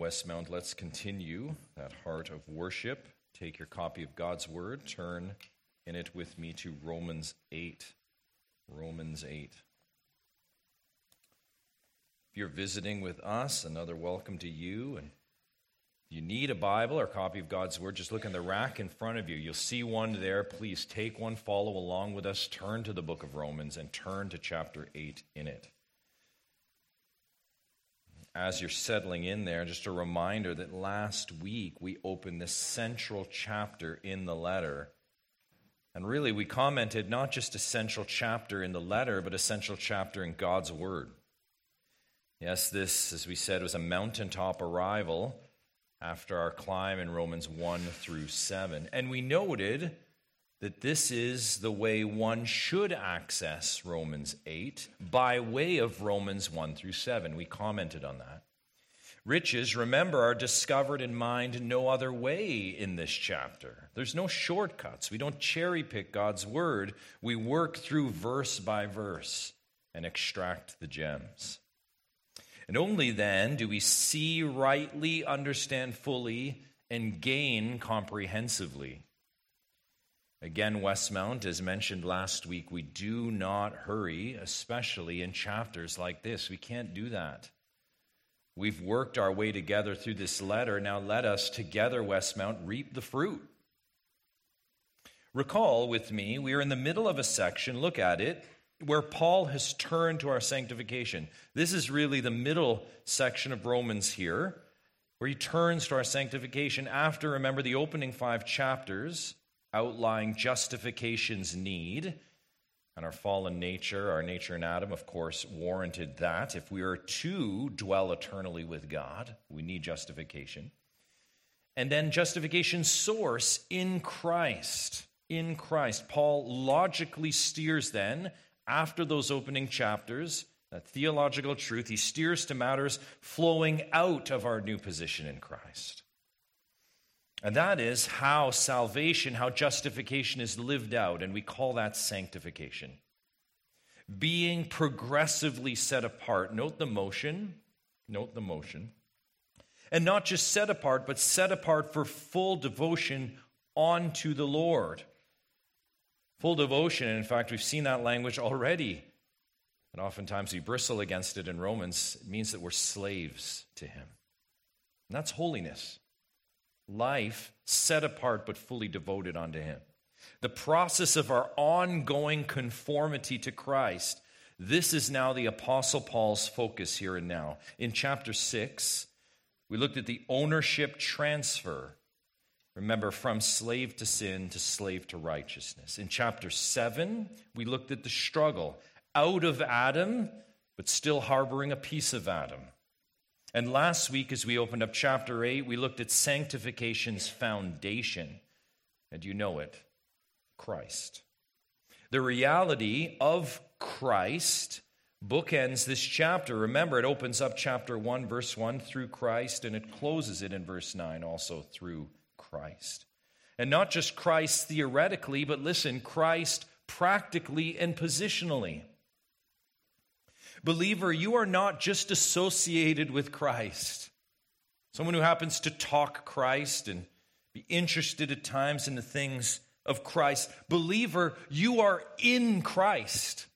Westmount, let's continue that heart of worship. Take your copy of God's Word, turn in it with me to Romans 8. Romans 8. If you're visiting with us, another welcome to you. And if you need a Bible or a copy of God's Word, just look in the rack in front of you. You'll see one there. Please take one, follow along with us, turn to the book of Romans, and turn to chapter 8 in it as you're settling in there, just a reminder that last week we opened this central chapter in the letter. And really, we commented not just a central chapter in the letter, but a central chapter in God's Word. Yes, this, as we said, was a mountaintop arrival after our climb in Romans 1 through 7. And we noted that this is the way one should access Romans 8 by way of Romans 1 through 7. We commented on that. Riches, remember, are discovered in mind no other way in this chapter. There's no shortcuts. We don't cherry pick God's word. We work through verse by verse and extract the gems. And only then do we see rightly, understand fully, and gain comprehensively. Again, Westmount, as mentioned last week, we do not hurry, especially in chapters like this. We can't do that. We've worked our way together through this letter. Now let us together, Westmount, reap the fruit. Recall with me, we are in the middle of a section, look at it, where Paul has turned to our sanctification. This is really the middle section of Romans here, where he turns to our sanctification after, remember, the opening five chapters outlining justification's need. And our fallen nature, our nature in Adam, of course, warranted that. If we are to dwell eternally with God, we need justification. And then justification's source in Christ. In Christ. Paul logically steers then, after those opening chapters, that theological truth, he steers to matters flowing out of our new position in Christ. And that is how salvation, how justification is lived out, and we call that sanctification. Being progressively set apart. Note the motion. Note the motion. And not just set apart, but set apart for full devotion unto the Lord. Full devotion, and in fact, we've seen that language already. And oftentimes we bristle against it in Romans. It means that we're slaves to Him. And that's holiness life set apart but fully devoted unto Him. The process of our ongoing conformity to Christ. This is now the Apostle Paul's focus here and now. In chapter 6, we looked at the ownership transfer. Remember, from slave to sin to slave to righteousness. In chapter 7, we looked at the struggle out of Adam, but still harboring a piece of Adam. And last week, as we opened up chapter 8, we looked at sanctification's foundation. And you know it Christ. The reality of Christ bookends this chapter. Remember, it opens up chapter 1, verse 1 through Christ, and it closes it in verse 9 also through Christ. And not just Christ theoretically, but listen, Christ practically and positionally. Believer, you are not just associated with Christ, someone who happens to talk Christ and be interested at times in the things of Christ. Believer, you are in Christ.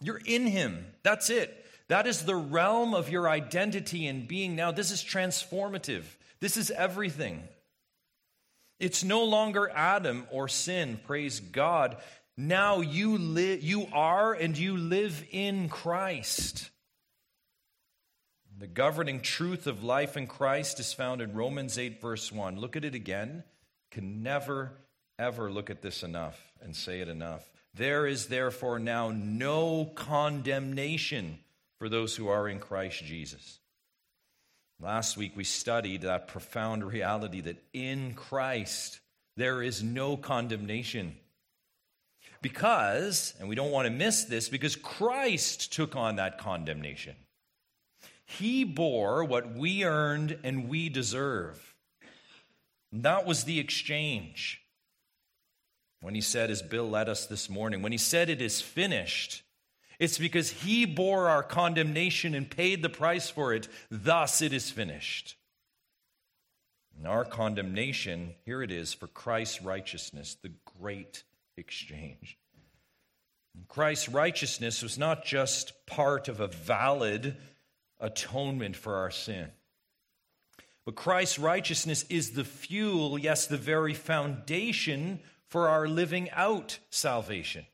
You're in Him. That's it. That is the realm of your identity and being now. This is transformative. This is everything. It's no longer Adam or sin, praise God. Now you live you are and you live in Christ. The governing truth of life in Christ is found in Romans 8 verse 1. Look at it again. Can never ever look at this enough and say it enough. There is therefore now no condemnation for those who are in Christ Jesus. Last week we studied that profound reality that in Christ there is no condemnation. Because, and we don't want to miss this, because Christ took on that condemnation. He bore what we earned and we deserve. And that was the exchange. When he said, as Bill led us this morning, when he said, it is finished, It's because he bore our condemnation and paid the price for it. Thus it is finished. And our condemnation, here it is, for Christ's righteousness, the great exchange. Christ's righteousness was not just part of a valid atonement for our sin. But Christ's righteousness is the fuel, yes, the very foundation for our living out salvation.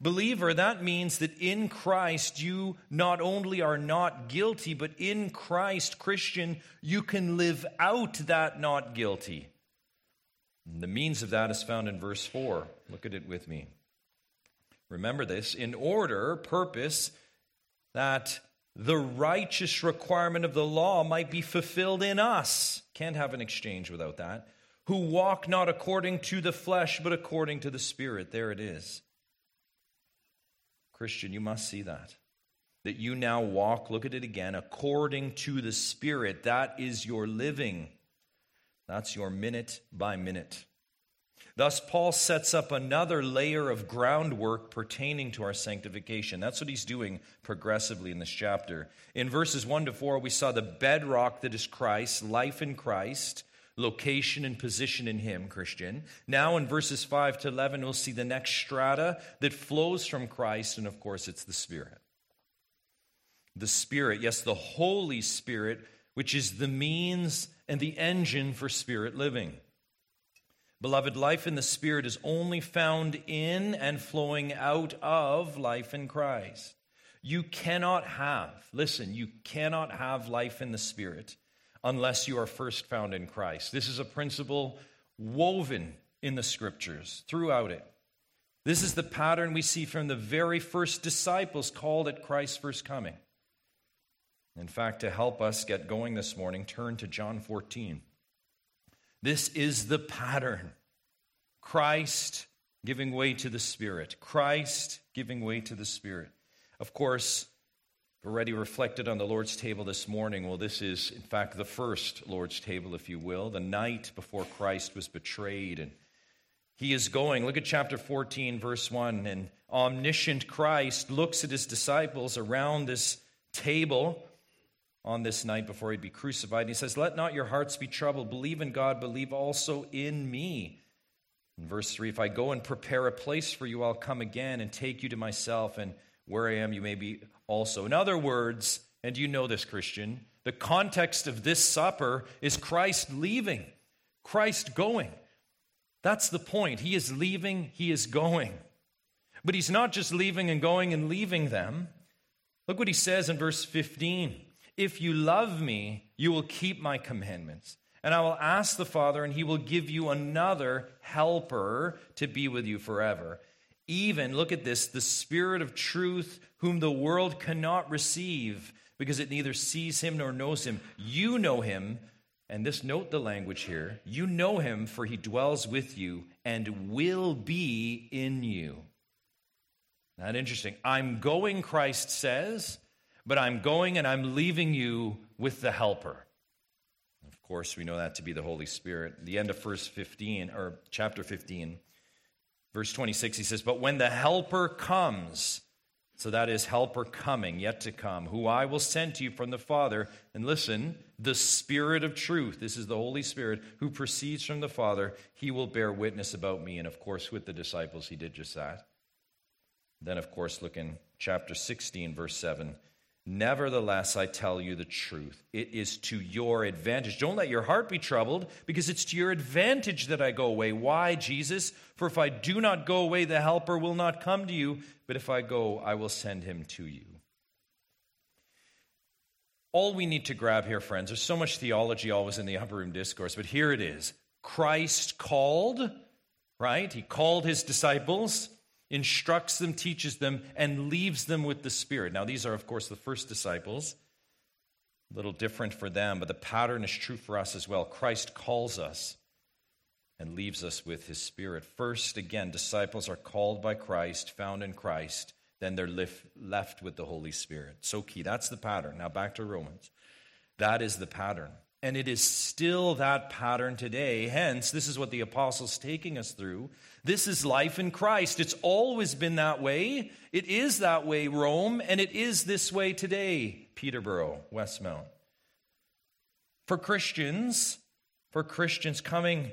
Believer, that means that in Christ you not only are not guilty, but in Christ, Christian, you can live out that not guilty. And the means of that is found in verse 4. Look at it with me. Remember this in order, purpose, that the righteous requirement of the law might be fulfilled in us. Can't have an exchange without that. Who walk not according to the flesh, but according to the Spirit. There it is. Christian, you must see that. That you now walk, look at it again, according to the Spirit. That is your living. That's your minute by minute. Thus, Paul sets up another layer of groundwork pertaining to our sanctification. That's what he's doing progressively in this chapter. In verses 1 to 4, we saw the bedrock that is Christ, life in Christ, location and position in Him, Christian. Now, in verses 5 to 11, we'll see the next strata that flows from Christ, and of course, it's the Spirit. The Spirit, yes, the Holy Spirit, which is the means and the engine for spirit living. Beloved, life in the Spirit is only found in and flowing out of life in Christ. You cannot have, listen, you cannot have life in the Spirit unless you are first found in Christ. This is a principle woven in the scriptures throughout it. This is the pattern we see from the very first disciples called at Christ's first coming. In fact, to help us get going this morning, turn to John 14. This is the pattern Christ giving way to the Spirit. Christ giving way to the Spirit. Of course, already reflected on the Lord's table this morning. Well, this is, in fact, the first Lord's table, if you will, the night before Christ was betrayed. And he is going, look at chapter 14, verse 1. And omniscient Christ looks at his disciples around this table on this night before he'd be crucified. And he says, Let not your hearts be troubled. Believe in God, believe also in me. In verse 3, if I go and prepare a place for you, I'll come again and take you to myself, and where I am, you may be also. In other words, and you know this, Christian, the context of this supper is Christ leaving, Christ going. That's the point. He is leaving, he is going. But he's not just leaving and going and leaving them. Look what he says in verse 15 If you love me, you will keep my commandments. And I will ask the Father, and he will give you another helper to be with you forever even, look at this, the Spirit of truth, whom the world cannot receive because it neither sees him nor knows him. You know him, and this note the language here. You know him, for he dwells with you and will be in you. Not interesting. I'm going, Christ says, but I'm going and I'm leaving you with the helper. Of course, we know that to be the Holy Spirit. The end of verse 15 or chapter 15 Verse 26, he says, But when the Helper comes, so that is Helper coming, yet to come, who I will send to you from the Father, and listen, the Spirit of truth, this is the Holy Spirit who proceeds from the Father, he will bear witness about me. And of course, with the disciples, he did just that. Then, of course, look in chapter 16, verse 7. Nevertheless, I tell you the truth. It is to your advantage. Don't let your heart be troubled, because it's to your advantage that I go away. Why, Jesus? For if I do not go away, the Helper will not come to you, but if I go, I will send him to you. All we need to grab here, friends, there's so much theology always in the upper room discourse, but here it is Christ called, right? He called his disciples instructs them, teaches them, and leaves them with the Spirit. Now, these are, of course, the first disciples. A little different for them, but the pattern is true for us as well. Christ calls us and leaves us with his Spirit. First, again, disciples are called by Christ, found in Christ. Then they're left with the Holy Spirit. So key. That's the pattern. Now, back to Romans. That is the pattern. And it is still that pattern today. Hence, this is what the apostle's taking us through. This is life in Christ. It's always been that way. It is that way, Rome, and it is this way today, Peterborough, Westmount. For Christians, for Christians coming,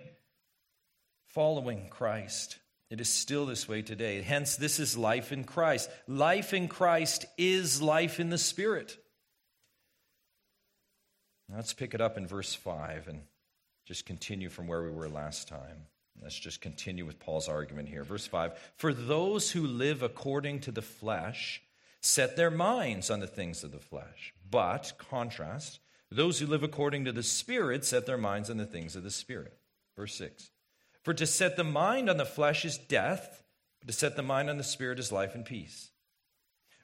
following Christ, it is still this way today. Hence, this is life in Christ. Life in Christ is life in the Spirit. Let's pick it up in verse 5 and just continue from where we were last time. Let's just continue with Paul's argument here. Verse 5 For those who live according to the flesh set their minds on the things of the flesh. But, contrast, those who live according to the Spirit set their minds on the things of the Spirit. Verse 6 For to set the mind on the flesh is death, but to set the mind on the Spirit is life and peace.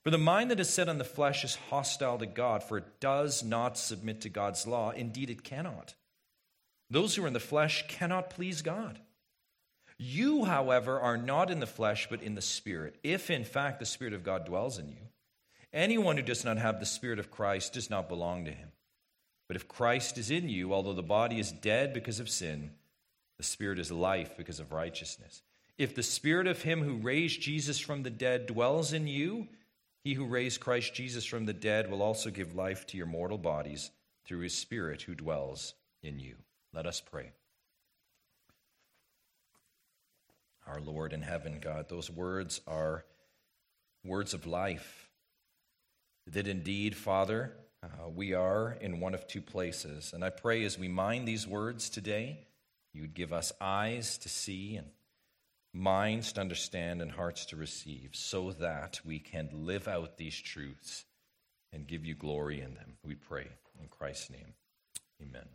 For the mind that is set on the flesh is hostile to God, for it does not submit to God's law. Indeed, it cannot. Those who are in the flesh cannot please God. You, however, are not in the flesh, but in the Spirit, if in fact the Spirit of God dwells in you. Anyone who does not have the Spirit of Christ does not belong to him. But if Christ is in you, although the body is dead because of sin, the Spirit is life because of righteousness. If the Spirit of him who raised Jesus from the dead dwells in you, he who raised Christ Jesus from the dead will also give life to your mortal bodies through his Spirit who dwells in you. Let us pray. Our Lord in heaven, God, those words are words of life. That indeed, Father, uh, we are in one of two places. And I pray as we mind these words today, you would give us eyes to see and minds to understand, and hearts to receive, so that we can live out these truths and give you glory in them. We pray in Christ's name. Amen.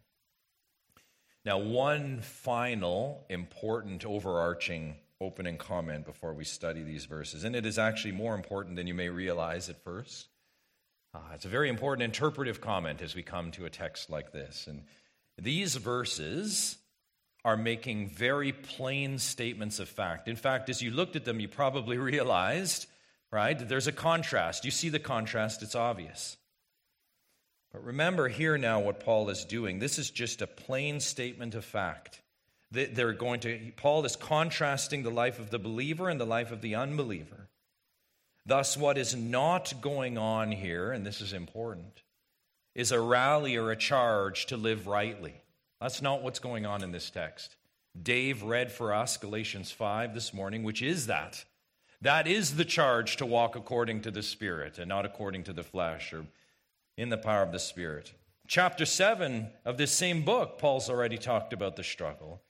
Now, one final important overarching opening comment before we study these verses, and it is actually more important than you may realize at first. Uh, it's a very important interpretive comment as we come to a text like this. And these verses are making very plain statements of fact. In fact, as you looked at them, you probably realized, right, there's a contrast. You see the contrast, it's obvious. But remember here now what Paul is doing. This is just a plain statement of fact. They're going to, Paul is contrasting the life of the believer and the life of the unbeliever. Thus, what is not going on here, and this is important, is a rally or a charge to live rightly. That's not what's going on in this text. Dave read for us Galatians 5 this morning, which is that. That is the charge to walk according to the Spirit and not according to the flesh or in the power of the Spirit. Chapter 7 of this same book, Paul's already talked about the struggle.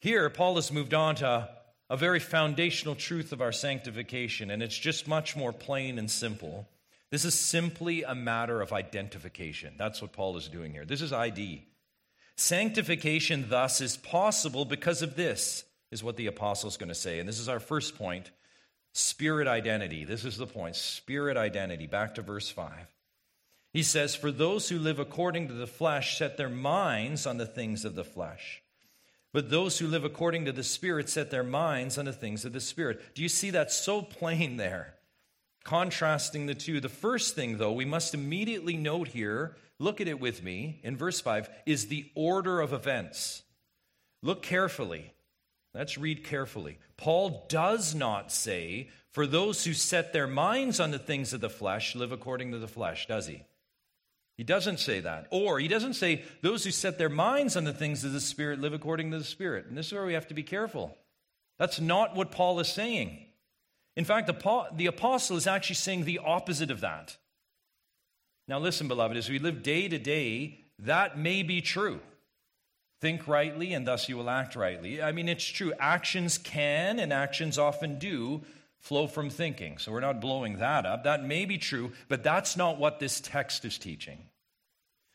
Here, Paul has moved on to a very foundational truth of our sanctification, and it's just much more plain and simple. This is simply a matter of identification. That's what Paul is doing here. This is ID. Sanctification, thus, is possible because of this, is what the apostle is going to say. And this is our first point spirit identity. This is the point spirit identity. Back to verse 5. He says, For those who live according to the flesh set their minds on the things of the flesh. But those who live according to the Spirit set their minds on the things of the Spirit. Do you see that so plain there? Contrasting the two. The first thing, though, we must immediately note here look at it with me in verse 5, is the order of events. Look carefully. Let's read carefully. Paul does not say, for those who set their minds on the things of the flesh live according to the flesh, does he? He doesn't say that. Or he doesn't say, those who set their minds on the things of the Spirit live according to the Spirit. And this is where we have to be careful. That's not what Paul is saying. In fact, the, the apostle is actually saying the opposite of that. Now, listen, beloved, as we live day to day, that may be true. Think rightly, and thus you will act rightly. I mean, it's true. Actions can, and actions often do, flow from thinking. So we're not blowing that up. That may be true, but that's not what this text is teaching.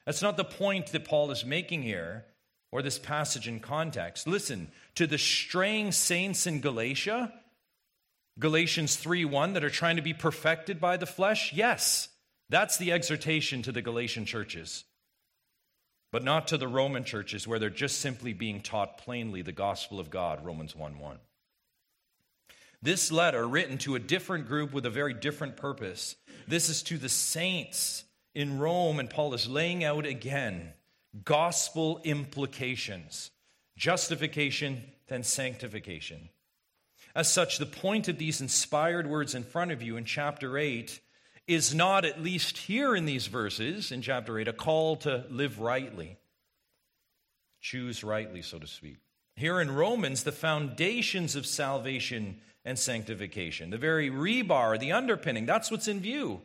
That's not the point that Paul is making here or this passage in context. Listen, to the straying saints in Galatia, Galatians 3 1, that are trying to be perfected by the flesh, yes, that's the exhortation to the Galatian churches, but not to the Roman churches where they're just simply being taught plainly the gospel of God, Romans 1 1. This letter, written to a different group with a very different purpose, this is to the saints in Rome, and Paul is laying out again gospel implications justification, then sanctification. As such, the point of these inspired words in front of you in chapter 8 is not, at least here in these verses, in chapter 8, a call to live rightly, choose rightly, so to speak. Here in Romans, the foundations of salvation and sanctification, the very rebar, the underpinning, that's what's in view.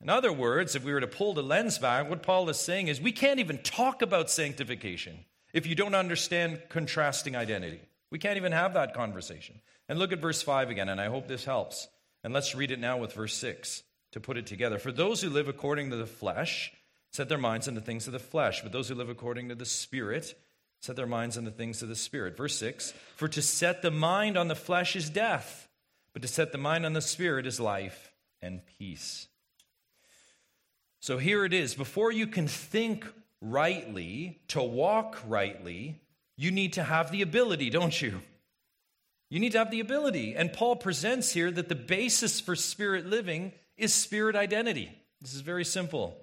In other words, if we were to pull the lens back, what Paul is saying is we can't even talk about sanctification if you don't understand contrasting identity. We can't even have that conversation. And look at verse 5 again, and I hope this helps. And let's read it now with verse 6 to put it together. For those who live according to the flesh set their minds on the things of the flesh, but those who live according to the Spirit set their minds on the things of the Spirit. Verse 6 For to set the mind on the flesh is death, but to set the mind on the Spirit is life and peace. So here it is. Before you can think rightly, to walk rightly, you need to have the ability, don't you? You need to have the ability. And Paul presents here that the basis for spirit living is spirit identity. This is very simple.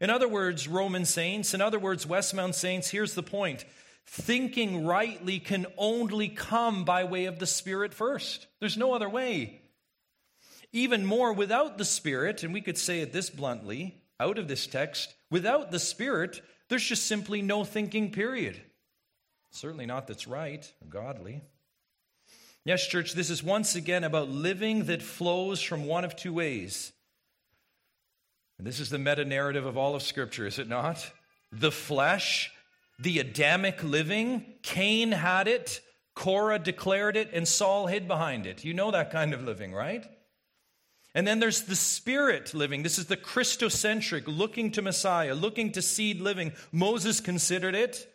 In other words, Roman saints, in other words, Westmount saints, here's the point. Thinking rightly can only come by way of the Spirit first. There's no other way. Even more, without the Spirit, and we could say it this bluntly, out of this text, without the Spirit, there's just simply no thinking, period. Certainly not that's right godly. Yes, church, this is once again about living that flows from one of two ways. And this is the meta narrative of all of Scripture, is it not? The flesh, the Adamic living, Cain had it, Korah declared it, and Saul hid behind it. You know that kind of living, right? And then there's the spirit living. This is the Christocentric, looking to Messiah, looking to seed living. Moses considered it,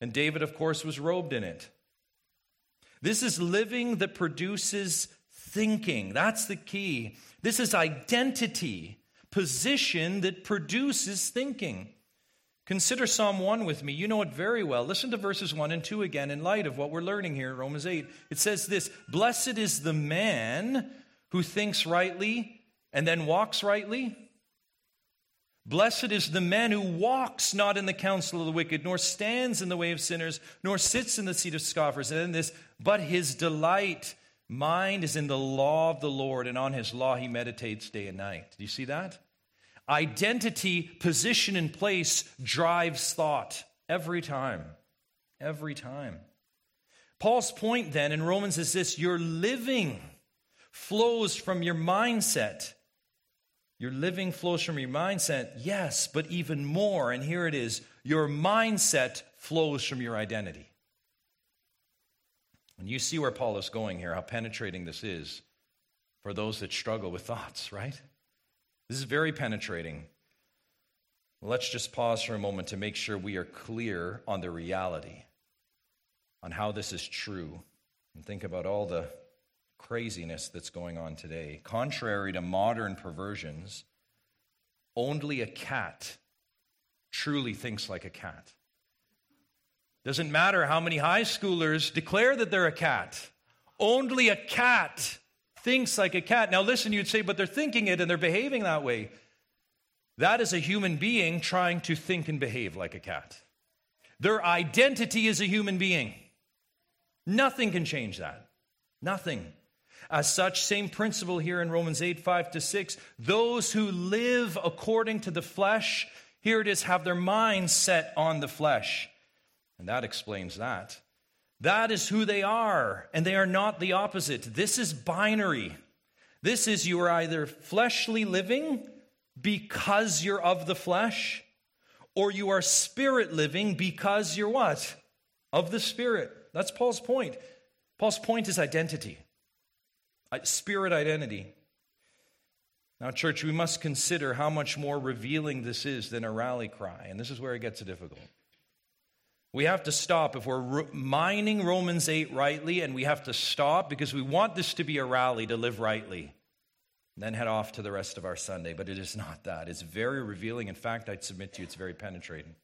and David, of course, was robed in it. This is living that produces thinking. That's the key. This is identity, position that produces thinking. Consider Psalm 1 with me. You know it very well. Listen to verses 1 and 2 again in light of what we're learning here in Romans 8. It says this Blessed is the man who thinks rightly and then walks rightly? Blessed is the man who walks not in the counsel of the wicked, nor stands in the way of sinners, nor sits in the seat of scoffers. And then this, but his delight, mind is in the law of the Lord, and on his law he meditates day and night. Do you see that? Identity, position, and place drives thought every time. Every time. Paul's point then in Romans is this you're living flows from your mindset. Your living flows from your mindset, yes, but even more, and here it is your mindset flows from your identity. And you see where Paul is going here, how penetrating this is for those that struggle with thoughts, right? This is very penetrating. Let's just pause for a moment to make sure we are clear on the reality, on how this is true, and think about all the craziness that's going on today. Contrary to modern perversions, only a cat truly thinks like a cat. Doesn't matter how many high schoolers declare that they're a cat. Only a cat thinks like a cat. Now, listen, you'd say, but they're thinking it and they're behaving that way. That is a human being trying to think and behave like a cat. Their identity is a human being. Nothing can change that. Nothing. As such, same principle here in Romans 8 5 to 6. Those who live according to the flesh, here it is, have their minds set on the flesh. And that explains that. That is who they are, and they are not the opposite. This is binary. This is you are either fleshly living because you're of the flesh, or you are spirit living because you're what? Of the spirit. That's Paul's point. Paul's point is identity spirit identity. Now, church, we must consider how much more revealing this is than a rally cry, and this is where it gets difficult. We have to stop if we're mining Romans 8 rightly, and we have to stop because we want this to be a rally to live rightly, then head off to the rest of our Sunday. But it is not that. It's very revealing. In fact, I'd submit to you, it's very penetrating.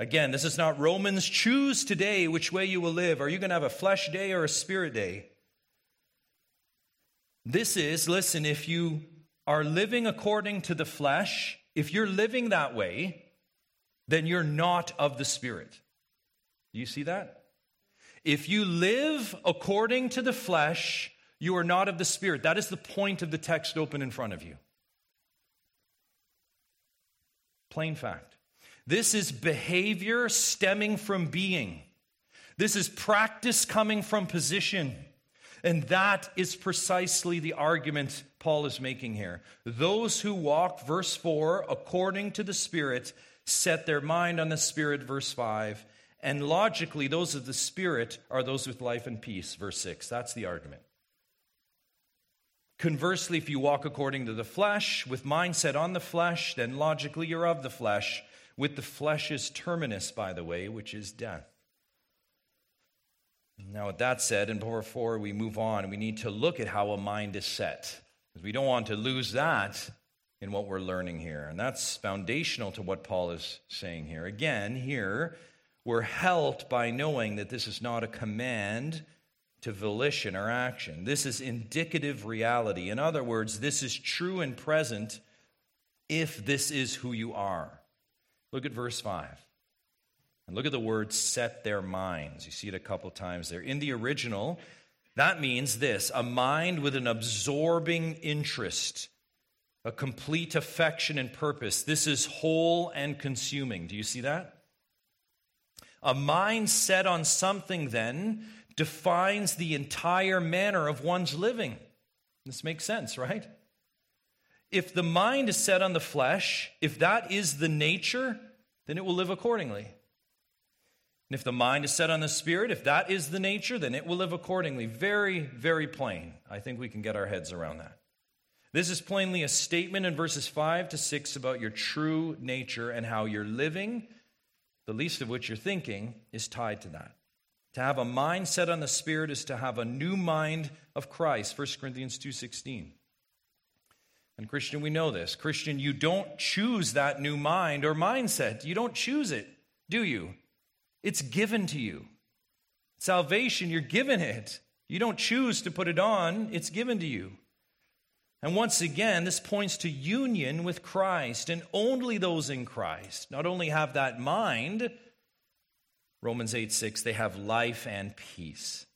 Again, this is not Romans. Choose today which way you will live. Are you going to have a flesh day or a spirit day? This is, listen, if you are living according to the flesh, if you're living that way, then you're not of the Spirit. Do you see that? If you live according to the flesh, you are not of the Spirit. That is the point of the text open in front of you. Plain fact. This is behavior stemming from being. This is practice coming from position. And that is precisely the argument Paul is making here. Those who walk, verse 4, according to the Spirit, set their mind on the Spirit, verse 5. And logically, those of the Spirit are those with life and peace, verse 6. That's the argument. Conversely, if you walk according to the flesh, with mindset on the flesh, then logically you're of the flesh, with the flesh's terminus, by the way, which is death. Now, with that said, and before we move on, we need to look at how a mind is set, because we don't want to lose that in what we're learning here. And that's foundational to what Paul is saying here. Again, here, we're helped by knowing that this is not a command to volition or action. This is indicative reality. In other words, this is true and present if this is who you are. Look at verse 5. And look at the word set their minds. You see it a couple times there. In the original, that means this a mind with an absorbing interest, a complete affection and purpose. This is whole and consuming. Do you see that? A mind set on something, then, defines the entire manner of one's living. This makes sense, right? If the mind is set on the flesh, if that is the nature, then it will live accordingly. And if the mind is set on the spirit, if that is the nature, then it will live accordingly. Very, very plain. I think we can get our heads around that. This is plainly a statement in verses 5 to 6 about your true nature and how you're living, the least of which you're thinking, is tied to that. To have a mind set on the Spirit is to have a new mind of Christ, 1 Corinthians 2.16. And Christian, we know this. Christian, you don't choose that new mind or mindset. You don't choose it, do you? It's given to you. Salvation, you're given it. You don't choose to put it on, it's given to you. And once again, this points to union with Christ, and only those in Christ not only have that mind, Romans 8 6, they have life and peace.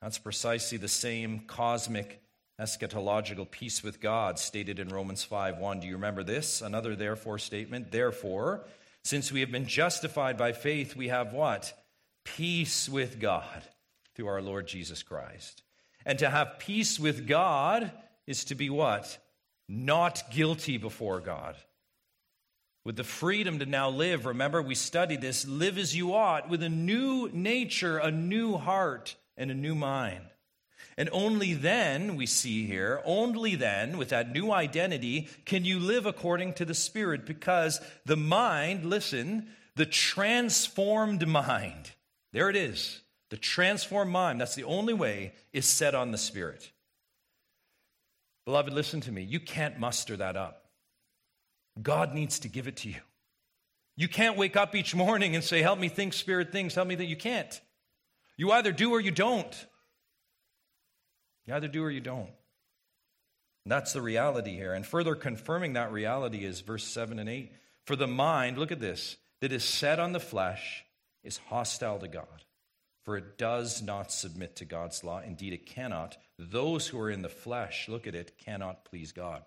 That's precisely the same cosmic eschatological peace with God stated in Romans 5 1. Do you remember this? Another therefore statement. Therefore, since we have been justified by faith, we have what? Peace with God through our Lord Jesus Christ. And to have peace with God is to be what? Not guilty before God with the freedom to now live. Remember, we studied this live as you ought, with a new nature, a new heart, and a new mind. And only then, we see here, only then, with that new identity, can you live according to the Spirit, because the mind, listen, the transformed mind, there it is, the transformed mind, that's the only way, is set on the Spirit. Beloved, listen to me. You can't muster that up. God needs to give it to you. You can't wake up each morning and say, Help me think spirit things. Help me that you can't. You either do or you don't. You either do or you don't. And that's the reality here. And further confirming that reality is verse 7 and 8. For the mind, look at this, that is set on the flesh is hostile to God, for it does not submit to God's law. Indeed, it cannot. Those who are in the flesh, look at it, cannot please God.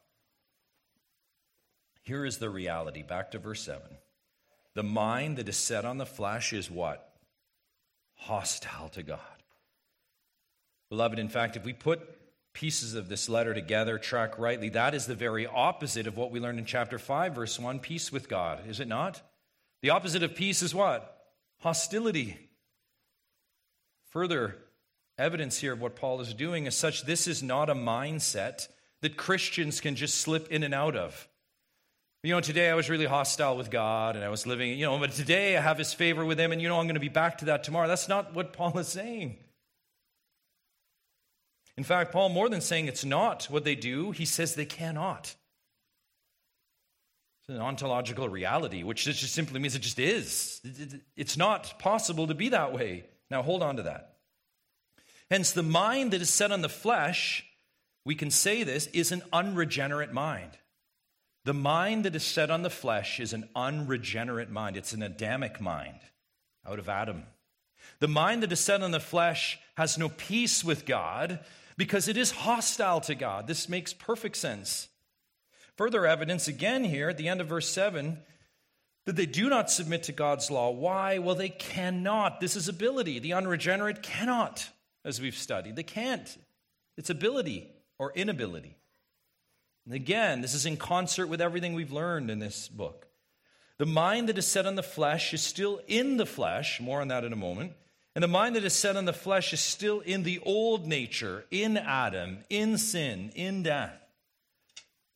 Here is the reality. Back to verse 7. The mind that is set on the flesh is what? Hostile to God. Beloved, in fact, if we put pieces of this letter together, track rightly, that is the very opposite of what we learned in chapter 5, verse 1 peace with God, is it not? The opposite of peace is what? Hostility. Further evidence here of what Paul is doing is such this is not a mindset that Christians can just slip in and out of. You know, today I was really hostile with God and I was living, you know, but today I have his favor with him and, you know, I'm going to be back to that tomorrow. That's not what Paul is saying. In fact, Paul, more than saying it's not what they do, he says they cannot. It's an ontological reality, which just simply means it just is. It's not possible to be that way. Now, hold on to that. Hence, the mind that is set on the flesh, we can say this, is an unregenerate mind. The mind that is set on the flesh is an unregenerate mind, it's an Adamic mind out of Adam. The mind that is set on the flesh has no peace with God because it is hostile to God. This makes perfect sense. Further evidence again here at the end of verse 7 that they do not submit to God's law. Why? Well, they cannot. This is ability. The unregenerate cannot, as we've studied. They can't. It's ability or inability. And again, this is in concert with everything we've learned in this book. The mind that is set on the flesh is still in the flesh, more on that in a moment. And the mind that is set on the flesh is still in the old nature, in Adam, in sin, in death.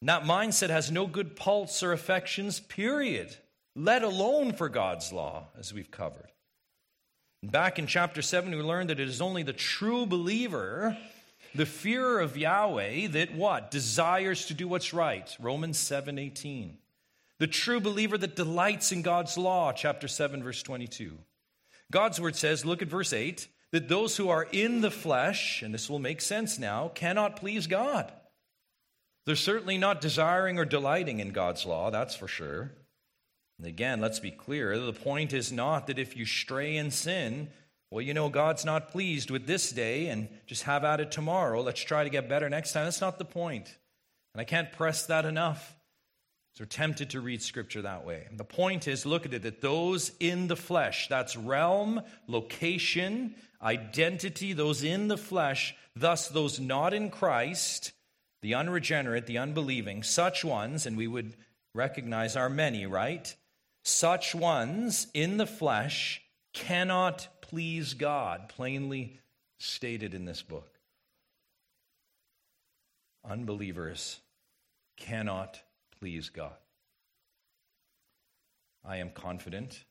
And that mindset has no good pulse or affections, period, let alone for God's law, as we've covered. Back in chapter 7, we learned that it is only the true believer the fear of Yahweh that what? Desires to do what's right. Romans 7 18. The true believer that delights in God's law, chapter 7, verse 22. God's word says, look at verse 8, that those who are in the flesh, and this will make sense now, cannot please God. They're certainly not desiring or delighting in God's law, that's for sure. And again, let's be clear the point is not that if you stray in sin, well, you know, God's not pleased with this day and just have at it tomorrow. Let's try to get better next time. That's not the point. And I can't press that enough. So we're tempted to read scripture that way. The point is look at it that those in the flesh, that's realm, location, identity, those in the flesh, thus those not in Christ, the unregenerate, the unbelieving, such ones, and we would recognize are many, right? Such ones in the flesh cannot please God, plainly stated in this book. Unbelievers cannot please God. I am confident.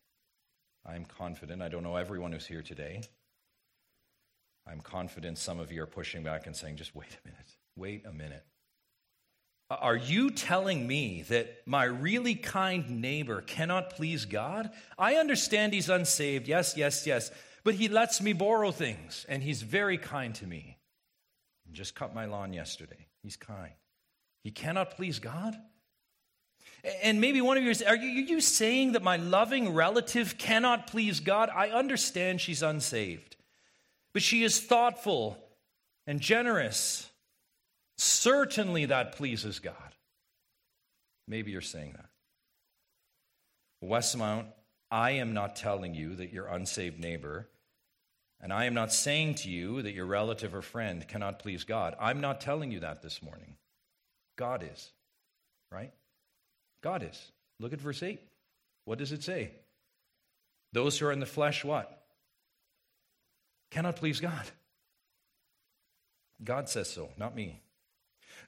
I am confident. I don't know everyone who's here today. I'm confident some of you are pushing back and saying, just wait a minute. Wait a minute. Are you telling me that my really kind neighbor cannot please God? I understand he's unsaved. Yes, yes, yes. But he lets me borrow things, and he's very kind to me. Just cut my lawn yesterday. He's kind. He cannot please God? And maybe one of you is, are you, are you saying that my loving relative cannot please God? I understand she's unsaved, but she is thoughtful and generous. Certainly that pleases God. Maybe you're saying that. Westmount, I am not telling you that your unsaved neighbor and I am not saying to you that your relative or friend cannot please God. I'm not telling you that this morning. God is, right? God is. Look at verse 8. What does it say? Those who are in the flesh, what? Cannot please God. God says so, not me.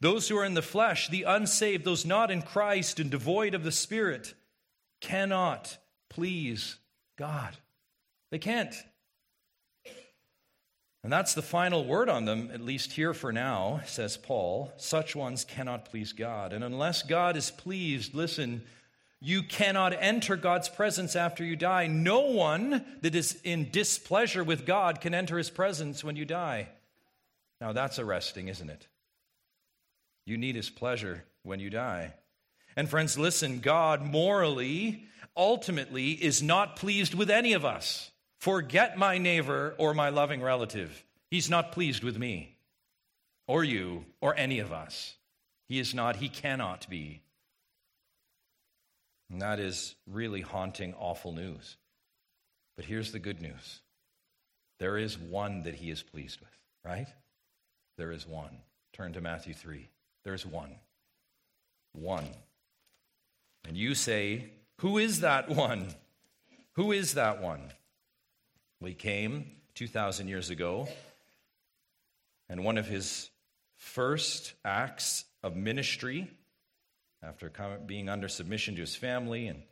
Those who are in the flesh, the unsaved, those not in Christ and devoid of the Spirit, cannot please God. They can't. And that's the final word on them, at least here for now, says Paul. Such ones cannot please God. And unless God is pleased, listen, you cannot enter God's presence after you die. No one that is in displeasure with God can enter his presence when you die. Now that's arresting, isn't it? You need his pleasure when you die. And friends, listen, God morally, ultimately, is not pleased with any of us. Forget my neighbor or my loving relative. He's not pleased with me or you or any of us. He is not, he cannot be. And that is really haunting, awful news. But here's the good news there is one that he is pleased with, right? There is one. Turn to Matthew 3. There's one. One. And you say, Who is that one? Who is that one? He came 2,000 years ago, and one of his first acts of ministry, after being under submission to his family and,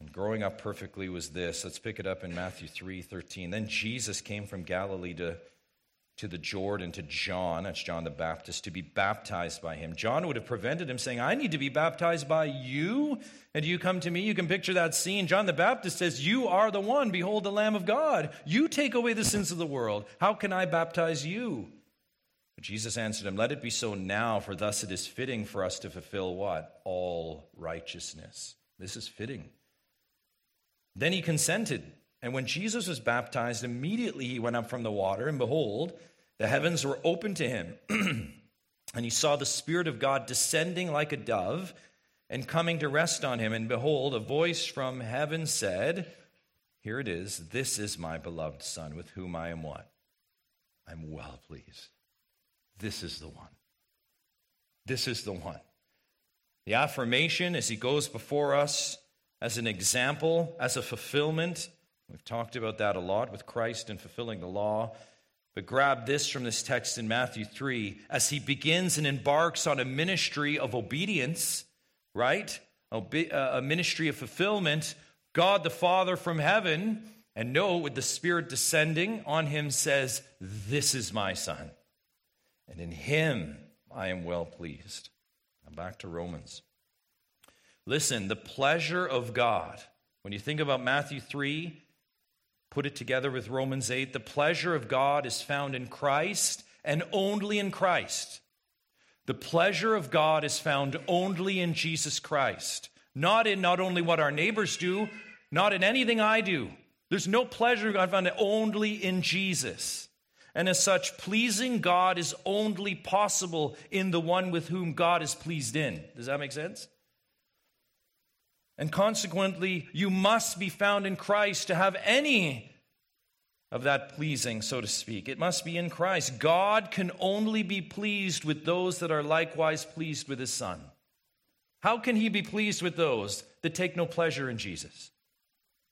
and growing up perfectly, was this. Let's pick it up in Matthew 3 13. Then Jesus came from Galilee to to the Jordan to John, that's John the Baptist, to be baptized by him. John would have prevented him saying, I need to be baptized by you, and you come to me. You can picture that scene. John the Baptist says, You are the one. Behold, the Lamb of God. You take away the sins of the world. How can I baptize you? But Jesus answered him, Let it be so now, for thus it is fitting for us to fulfill what? All righteousness. This is fitting. Then he consented. And when Jesus was baptized, immediately he went up from the water, and behold, the heavens were opened to him. and he saw the Spirit of God descending like a dove and coming to rest on him. And behold, a voice from heaven said, Here it is, this is my beloved Son, with whom I am what? I'm well pleased. This is the one. This is the one. The affirmation as he goes before us as an example, as a fulfillment. We've talked about that a lot with Christ and fulfilling the law. But grab this from this text in Matthew 3 as he begins and embarks on a ministry of obedience, right? Uh, a ministry of fulfillment. God the Father from heaven, and Noah with the Spirit descending on him says, This is my Son and in him I am well pleased. Now back to Romans. Listen, the pleasure of God, when you think about Matthew 3, put it together with Romans 8, the pleasure of God is found in Christ and only in Christ. The pleasure of God is found only in Jesus Christ, not in not only what our neighbors do, not in anything I do. There's no pleasure I found only in Jesus. And as such, pleasing God is only possible in the one with whom God is pleased in. Does that make sense? And consequently, you must be found in Christ to have any of that pleasing, so to speak. It must be in Christ. God can only be pleased with those that are likewise pleased with his Son. How can he be pleased with those that take no pleasure in Jesus?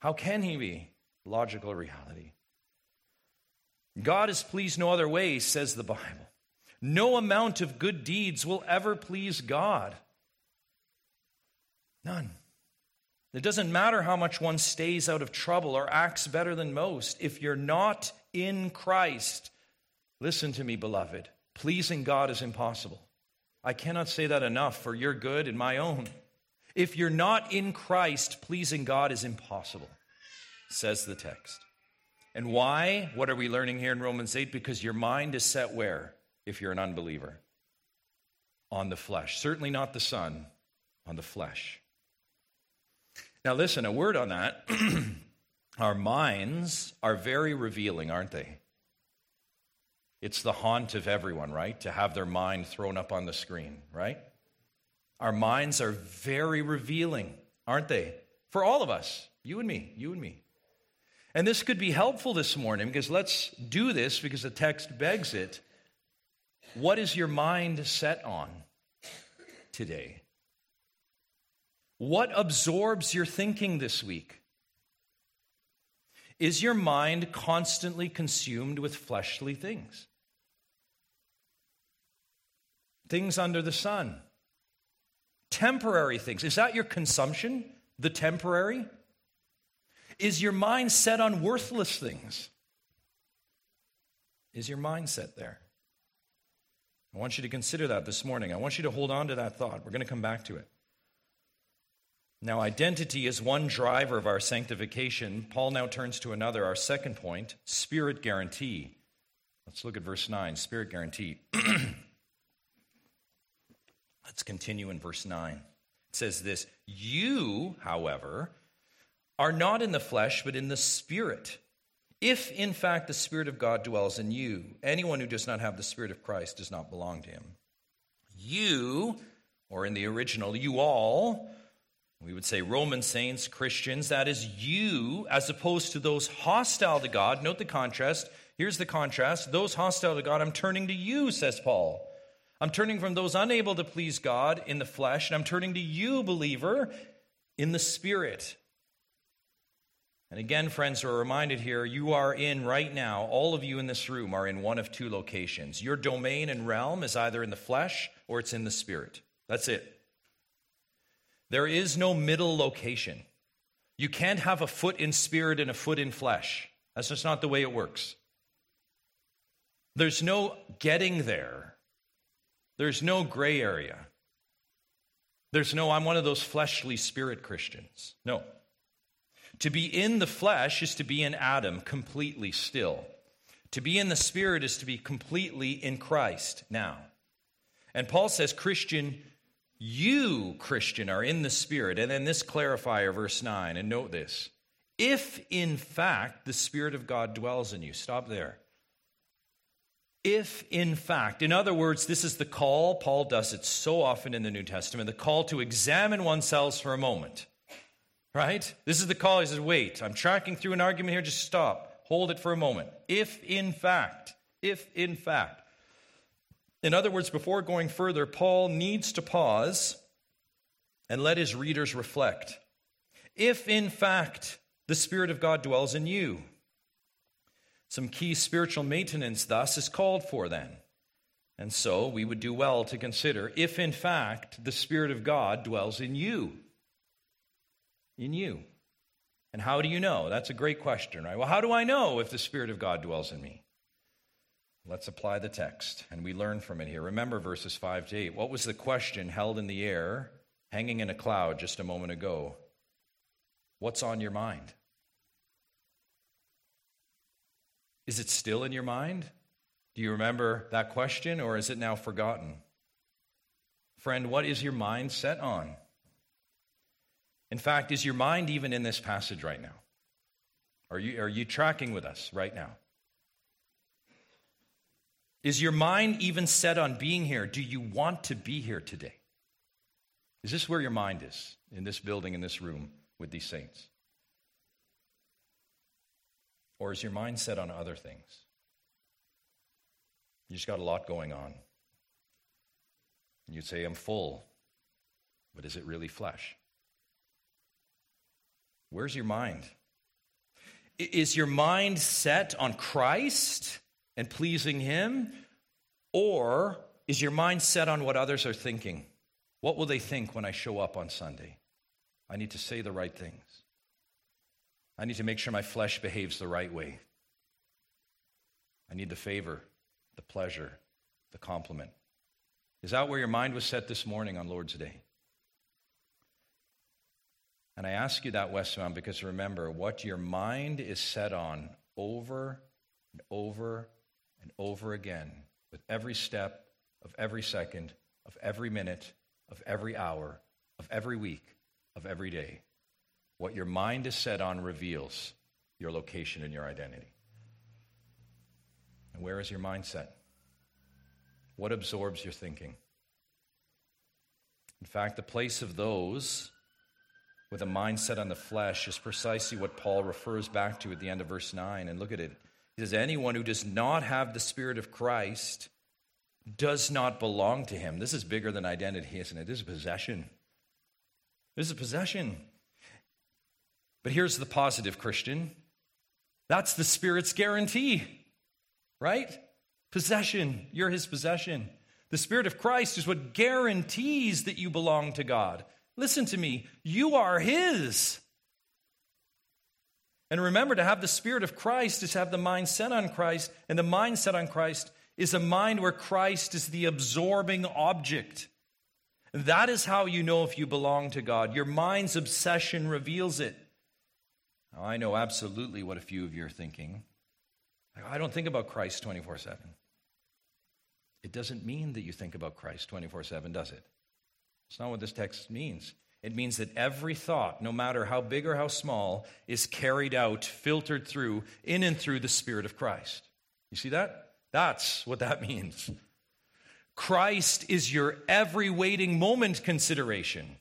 How can he be? Logical reality. God is pleased no other way, says the Bible. No amount of good deeds will ever please God. None. It doesn't matter how much one stays out of trouble or acts better than most. If you're not in Christ, listen to me, beloved, pleasing God is impossible. I cannot say that enough for your good and my own. If you're not in Christ, pleasing God is impossible, says the text. And why? What are we learning here in Romans 8? Because your mind is set where if you're an unbeliever? On the flesh. Certainly not the Son, on the flesh. Now, listen, a word on that. Our minds are very revealing, aren't they? It's the haunt of everyone, right? To have their mind thrown up on the screen, right? Our minds are very revealing, aren't they? For all of us, you and me, you and me. And this could be helpful this morning because let's do this because the text begs it. What is your mind set on today? What absorbs your thinking this week? Is your mind constantly consumed with fleshly things? Things under the sun, temporary things. Is that your consumption? The temporary? Is your mind set on worthless things? Is your mindset there? I want you to consider that this morning. I want you to hold on to that thought. We're going to come back to it. Now, identity is one driver of our sanctification. Paul now turns to another, our second point spirit guarantee. Let's look at verse 9 spirit guarantee. Let's continue in verse 9. It says this You, however, are not in the flesh, but in the Spirit. If, in fact, the Spirit of God dwells in you, anyone who does not have the Spirit of Christ does not belong to him. You, or in the original, you all, we would say Roman saints, Christians, that is you, as opposed to those hostile to God. Note the contrast. Here's the contrast. Those hostile to God, I'm turning to you, says Paul. I'm turning from those unable to please God in the flesh, and I'm turning to you, believer, in the Spirit. And again, friends, we're reminded here you are in right now, all of you in this room are in one of two locations. Your domain and realm is either in the flesh or it's in the spirit. That's it. There is no middle location. You can't have a foot in spirit and a foot in flesh. That's just not the way it works. There's no getting there, there's no gray area. There's no, I'm one of those fleshly spirit Christians. No. To be in the flesh is to be in Adam completely still. To be in the Spirit is to be completely in Christ now. And Paul says, Christian, you, Christian, are in the Spirit. And then this clarifier, verse 9, and note this. If in fact the Spirit of God dwells in you, stop there. If in fact, in other words, this is the call, Paul does it so often in the New Testament, the call to examine oneself for a moment. Right? This is the call. He says, wait, I'm tracking through an argument here, just stop. Hold it for a moment. If in fact, if in fact. In other words, before going further, Paul needs to pause and let his readers reflect. If in fact the Spirit of God dwells in you, some key spiritual maintenance thus is called for then. And so we would do well to consider if in fact the Spirit of God dwells in you. In you. And how do you know? That's a great question, right? Well, how do I know if the Spirit of God dwells in me? Let's apply the text, and we learn from it here. Remember verses 5 to 8. What was the question held in the air, hanging in a cloud just a moment ago? What's on your mind? Is it still in your mind? Do you remember that question, or is it now forgotten? Friend, what is your mind set on? In fact, is your mind even in this passage right now? Are you, are you tracking with us right now? Is your mind even set on being here? Do you want to be here today? Is this where your mind is, in this building, in this room, with these saints? Or is your mind set on other things? You just got a lot going on. And you'd say, I'm full, but is it really flesh? Where's your mind? Is your mind set on Christ and pleasing Him? Or is your mind set on what others are thinking? What will they think when I show up on Sunday? I need to say the right things. I need to make sure my flesh behaves the right way. I need the favor, the pleasure, the compliment. Is that where your mind was set this morning on Lord's Day? And I ask you that, Westmount, because remember, what your mind is set on over and over and over again, with every step of every second, of every minute, of every hour, of every week, of every day. What your mind is set on reveals your location and your identity. And where is your mindset? What absorbs your thinking? In fact, the place of those with a mindset on the flesh is precisely what Paul refers back to at the end of verse 9. And look at it. He says, Anyone who does not have the Spirit of Christ does not belong to him. This is bigger than identity, isn't it? This is possession. This is possession. But here's the positive, Christian. That's the Spirit's guarantee, right? Possession. You're his possession. The Spirit of Christ is what guarantees that you belong to God. Listen to me, you are His. And remember, to have the Spirit of Christ is to have the mind set on Christ, and the mind set on Christ is a mind where Christ is the absorbing object. That is how you know if you belong to God. Your mind's obsession reveals it. Now, I know absolutely what a few of you are thinking. I don't think about Christ 24 7. It doesn't mean that you think about Christ 24 7, does it? It's not what this text means. It means that every thought, no matter how big or how small, is carried out, filtered through, in and through the Spirit of Christ. You see that? That's what that means. Christ is your every waiting moment consideration.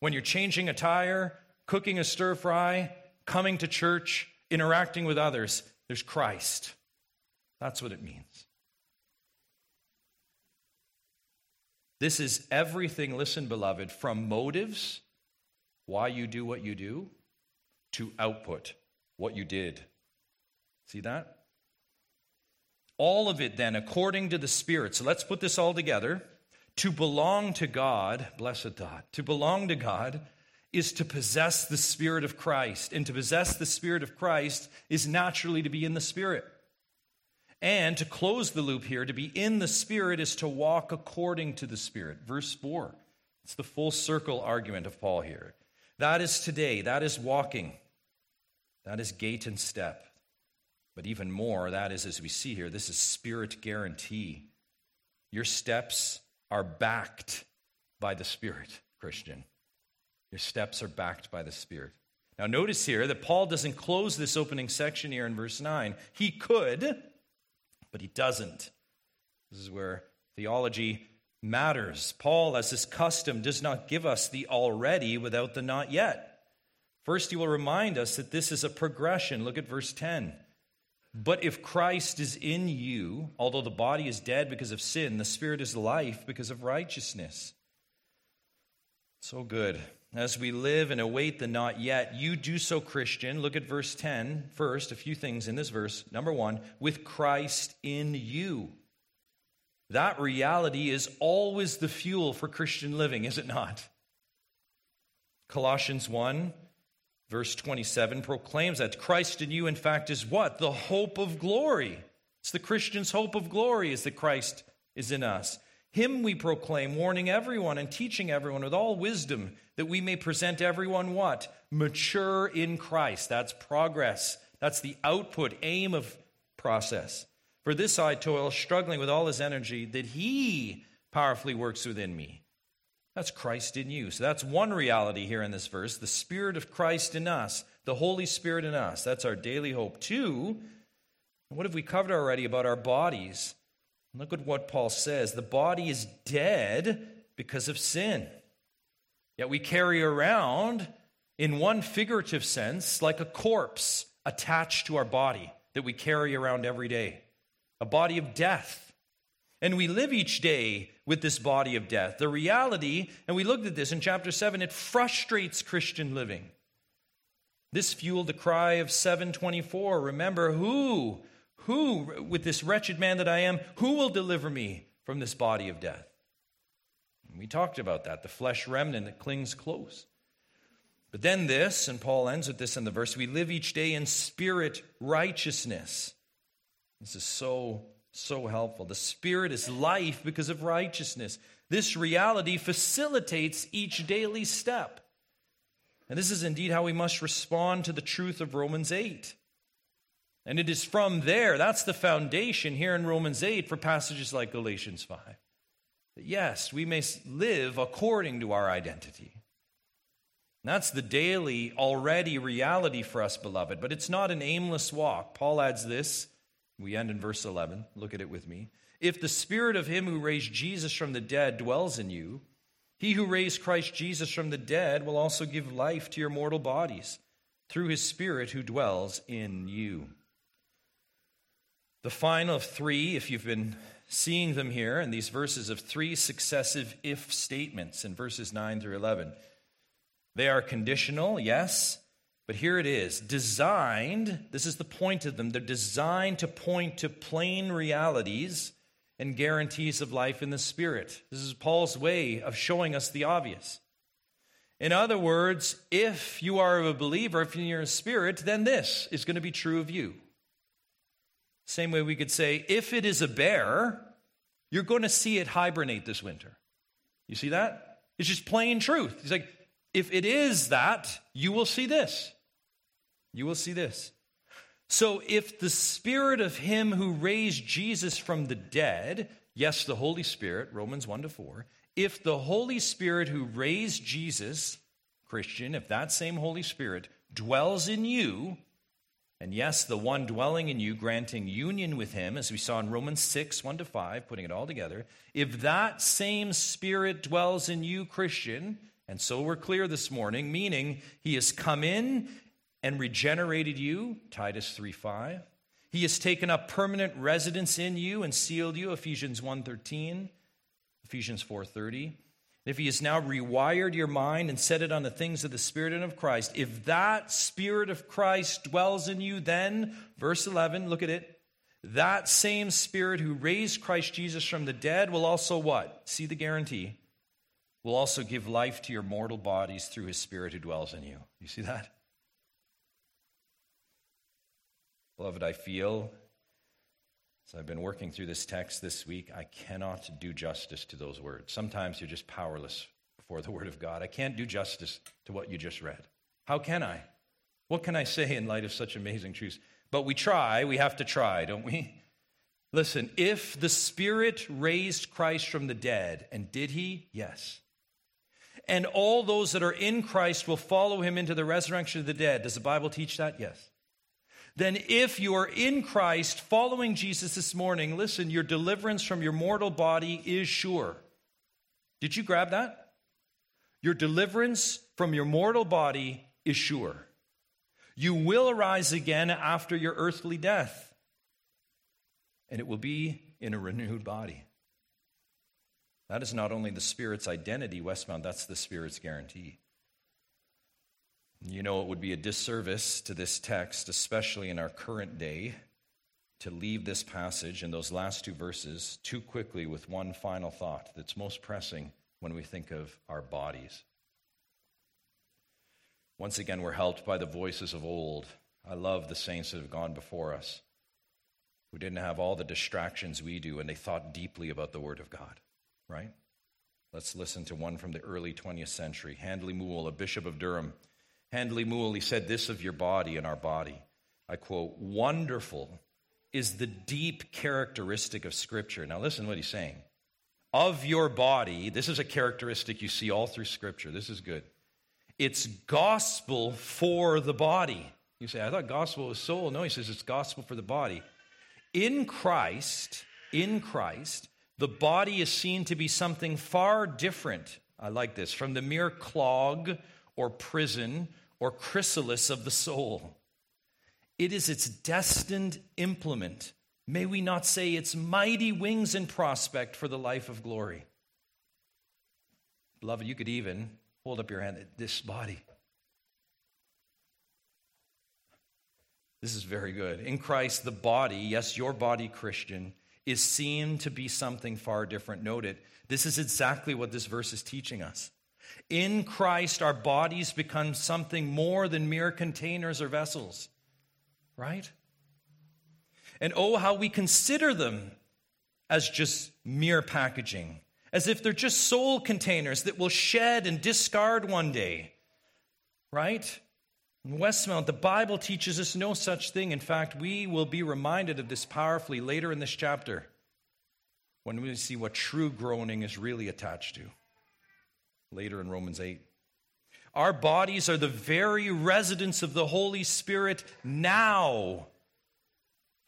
When you're changing a tire, cooking a stir fry, coming to church, interacting with others, there's Christ. That's what it means. This is everything, listen, beloved, from motives, why you do what you do, to output, what you did. See that? All of it, then, according to the Spirit. So let's put this all together. To belong to God, blessed thought, to belong to God is to possess the Spirit of Christ. And to possess the Spirit of Christ is naturally to be in the Spirit. And to close the loop here, to be in the Spirit is to walk according to the Spirit. Verse 4. It's the full circle argument of Paul here. That is today. That is walking. That is gait and step. But even more, that is, as we see here, this is spirit guarantee. Your steps are backed by the Spirit, Christian. Your steps are backed by the Spirit. Now, notice here that Paul doesn't close this opening section here in verse 9. He could, but he doesn't. This is where theology matters. Paul, as his custom, does not give us the already without the not yet. First, he will remind us that this is a progression. Look at verse 10. But if Christ is in you, although the body is dead because of sin, the spirit is life because of righteousness. So good. As we live and await the not yet, you do so, Christian. Look at verse 10 first, a few things in this verse. Number one, with Christ in you. That reality is always the fuel for Christian living, is it not? Colossians 1, verse 27 proclaims that Christ in you, in fact, is what? The hope of glory. It's the Christian's hope of glory is that Christ is in us. Him we proclaim, warning everyone and teaching everyone with all wisdom, that we may present everyone what? Mature in Christ. That's progress. That's the output, aim of process. For this I toil, struggling with all his energy, that he powerfully works within me. That's Christ in you. So that's one reality here in this verse the Spirit of Christ in us, the Holy Spirit in us. That's our daily hope. Two, what have we covered already about our bodies? Look at what Paul says the body is dead because of sin. Yet we carry around, in one figurative sense, like a corpse attached to our body that we carry around every day a body of death. And we live each day with this body of death. The reality, and we looked at this in chapter 7, it frustrates Christian living. This fueled the cry of 724. Remember, who, who, with this wretched man that I am, who will deliver me from this body of death? And we talked about that, the flesh remnant that clings close. But then this, and Paul ends with this in the verse we live each day in spirit righteousness. This is so, so helpful. The Spirit is life because of righteousness. This reality facilitates each daily step. And this is indeed how we must respond to the truth of Romans 8. And it is from there, that's the foundation here in Romans 8 for passages like Galatians 5. That yes, we may live according to our identity. that's the daily, already reality for us, beloved. But it's not an aimless walk. Paul adds this we end in verse 11. Look at it with me. If the spirit of him who raised Jesus from the dead dwells in you, he who raised Christ Jesus from the dead will also give life to your mortal bodies through his spirit who dwells in you. The final of three, if you've been seeing them here in these verses of three successive if statements in verses 9 through 11. They are conditional, yes, but here it is designed, this is the point of them, they're designed to point to plain realities and guarantees of life in the Spirit. This is Paul's way of showing us the obvious. In other words, if you are a believer, if you're a spirit, then this is going to be true of you. Same way we could say, if it is a bear, you're going to see it hibernate this winter. You see that? It's just plain truth. He's like, if it is that, you will see this. You will see this. So, if the spirit of him who raised Jesus from the dead, yes, the Holy Spirit, Romans 1 to 4, if the Holy Spirit who raised Jesus, Christian, if that same Holy Spirit dwells in you, and yes, the one dwelling in you, granting union with him, as we saw in Romans 6, 1 to 5, putting it all together, if that same Spirit dwells in you, Christian, and so we're clear this morning, meaning he has come in and regenerated you, Titus 3, 5. He has taken up permanent residence in you and sealed you, Ephesians 1:13, Ephesians 4:30. If he has now rewired your mind and set it on the things of the Spirit and of Christ, if that Spirit of Christ dwells in you, then, verse 11, look at it, that same Spirit who raised Christ Jesus from the dead will also what? See the guarantee. Will also give life to your mortal bodies through his Spirit who dwells in you. You see that? Beloved, I feel as I've been working through this text this week, I cannot do justice to those words. Sometimes you're just powerless before the Word of God. I can't do justice to what you just read. How can I? What can I say in light of such amazing truths? But we try, we have to try, don't we? Listen, if the Spirit raised Christ from the dead, and did he? Yes. And all those that are in Christ will follow him into the resurrection of the dead. Does the Bible teach that? Yes. Then, if you are in Christ following Jesus this morning, listen, your deliverance from your mortal body is sure. Did you grab that? Your deliverance from your mortal body is sure. You will arise again after your earthly death, and it will be in a renewed body. That is not only the Spirit's identity, Westmount, that's the Spirit's guarantee. You know, it would be a disservice to this text, especially in our current day, to leave this passage and those last two verses too quickly with one final thought that's most pressing when we think of our bodies. Once again, we're helped by the voices of old. I love the saints that have gone before us who didn't have all the distractions we do and they thought deeply about the Word of God, right? Let's listen to one from the early 20th century. Handley Moule, a bishop of Durham. Handley Moule, he said this of your body and our body. I quote, Wonderful is the deep characteristic of Scripture. Now, listen what he's saying. Of your body, this is a characteristic you see all through Scripture. This is good. It's gospel for the body. You say, I thought gospel was soul. No, he says it's gospel for the body. In Christ, in Christ, the body is seen to be something far different. I like this from the mere clog or prison or chrysalis of the soul. It is its destined implement. May we not say its mighty wings and prospect for the life of glory. Beloved, you could even Hold up your hand. This body. This is very good. In Christ, the body, yes, your body, Christian, is seen to be something far different. Note it. This is exactly what this verse is teaching us. In Christ, our bodies become something more than mere containers or vessels, right? And oh, how we consider them as just mere packaging as if they're just soul containers that will shed and discard one day. Right? In Westmount, the Bible teaches us no such thing. In fact, we will be reminded of this powerfully later in this chapter when we see what true groaning is really attached to. Later in Romans 8. Our bodies are the very residence of the Holy Spirit now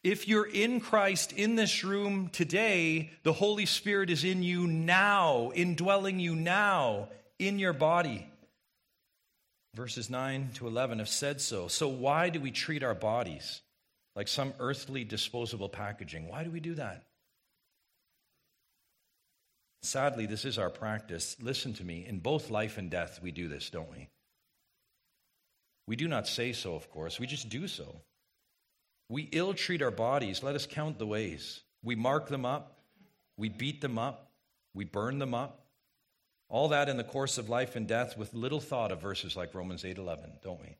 if you're in Christ in this room today, the Holy Spirit is in you now, indwelling you now in your body. Verses 9 to 11 have said so. So, why do we treat our bodies like some earthly disposable packaging? Why do we do that? Sadly, this is our practice. Listen to me. In both life and death, we do this, don't we? We do not say so, of course, we just do so. We ill treat our bodies. Let us count the ways. We mark them up, we beat them up, we burn them up. All that in the course of life and death with little thought of verses like Romans 8:11, don't we?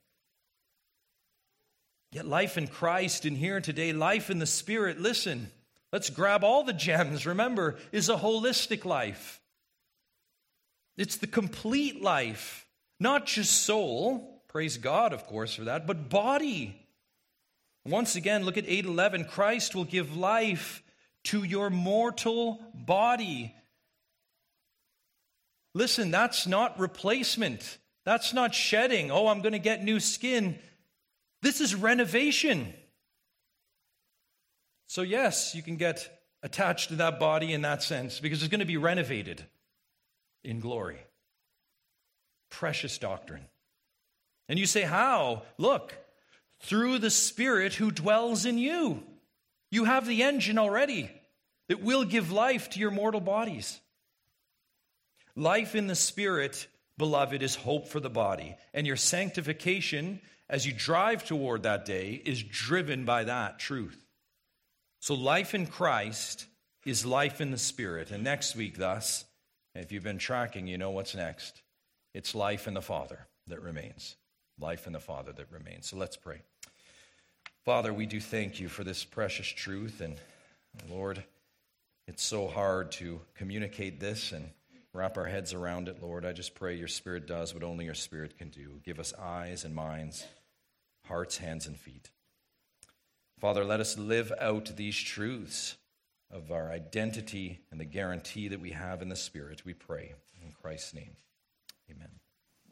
Yet life in Christ and here today, life in the Spirit, listen, let's grab all the gems. Remember, is a holistic life. It's the complete life, not just soul, praise God, of course, for that, but body. Once again, look at 8:11. Christ will give life to your mortal body. Listen, that's not replacement. That's not shedding. Oh, I'm going to get new skin. This is renovation. So, yes, you can get attached to that body in that sense because it's going to be renovated in glory. Precious doctrine. And you say, How? Look, through the Spirit who dwells in you. You have the engine already that will give life to your mortal bodies. Life in the Spirit, beloved, is hope for the body. And your sanctification, as you drive toward that day, is driven by that truth. So, life in Christ is life in the Spirit. And next week, thus, if you've been tracking, you know what's next. It's life in the Father that remains. Life in the Father that remains. So let's pray. Father, we do thank you for this precious truth. And Lord, it's so hard to communicate this and wrap our heads around it, Lord. I just pray your Spirit does what only your Spirit can do. Give us eyes and minds, hearts, hands, and feet. Father, let us live out these truths of our identity and the guarantee that we have in the Spirit, we pray. In Christ's name, amen.